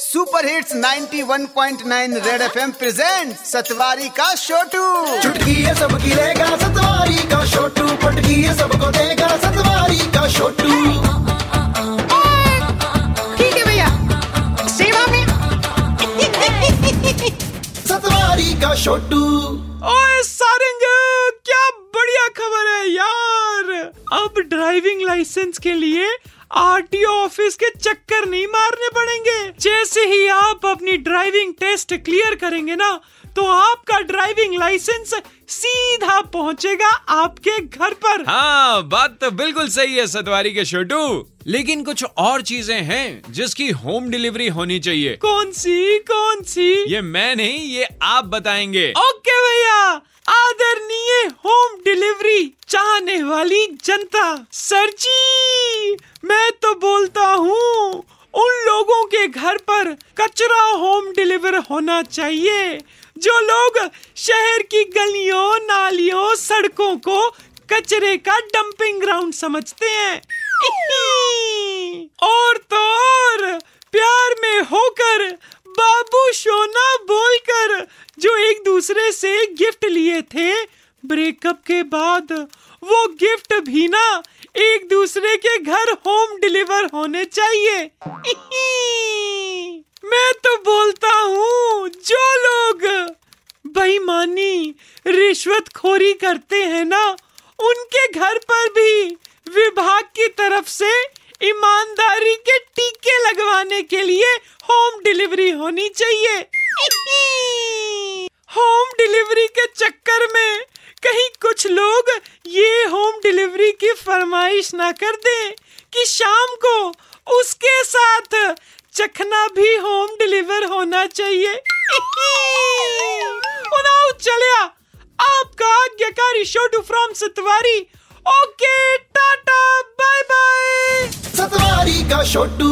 Super hits 91.9 red FM present Satwari का छोटू चुटकी है सबकी लेगा सतवारी का छोटू पटकी है सबको देगा सतवारी का छोटू ठीक है भैया। सेवा में सतवारी का छोटू ओए सारंग क्या बढ़िया खबर है यार। अब ड्राइविंग लाइसेंस के लिए आरटीओ ऑफ़िस के चक्कर नहीं मारने पड़ेंगे। जैसे ही आप अपनी ड्राइविंग टेस्ट क्लियर करेंगे ना तो आपका ड्राइविंग लाइसेंस सीधा पहुंचेगा आपके घर पर। हाँ बात तो बिल्कुल सही है सतवारी के छोटू। लेकिन कुछ और चीज़ें हैं जिसकी होम डिलीवरी होनी चाहिए। कौन सी कौन सी? ये मैं नहीं ये आप बताएँगे। ओके भैया आदरणीय होम डिलीवरी चाहने वाली जनता सर जी मैं तो बोलता हूँ घर पर कचरा होम डिलीवर होना चाहिए। जो लोग शहर की गलियों, नालियों, सड़कों को कचरे का डंपिंग ग्राउंड समझते हैं। और तो और, प्यार में होकर, बाबू सोना बोलकर, जो एक दूसरे से गिफ्ट लिए थे ब्रेकअप के बाद, वो गिफ्ट भी ना एक दूसरे के घर होम डिलीवर होने चाहिए मैं तो बोलता हूँ जो लोग बेईमानी, रिश्वतखोरी करते हैं ना, उनके घर पर भी विभाग की तरफ़ से ईमानदारी के टीके लगवाने के लिए होम डिलीवरी होनी चाहिए। होम डिलीवरी के चक्कर में कहीं कुछ लोग ये होम डिलीवरी की फरमाइश ना कर दें कि शाम को उसके साथ चखना भी होम डिलीवर होना चाहिए। आज्ञाकारी Chhotu from Satwari okay tata bye bye Satwari का छोटू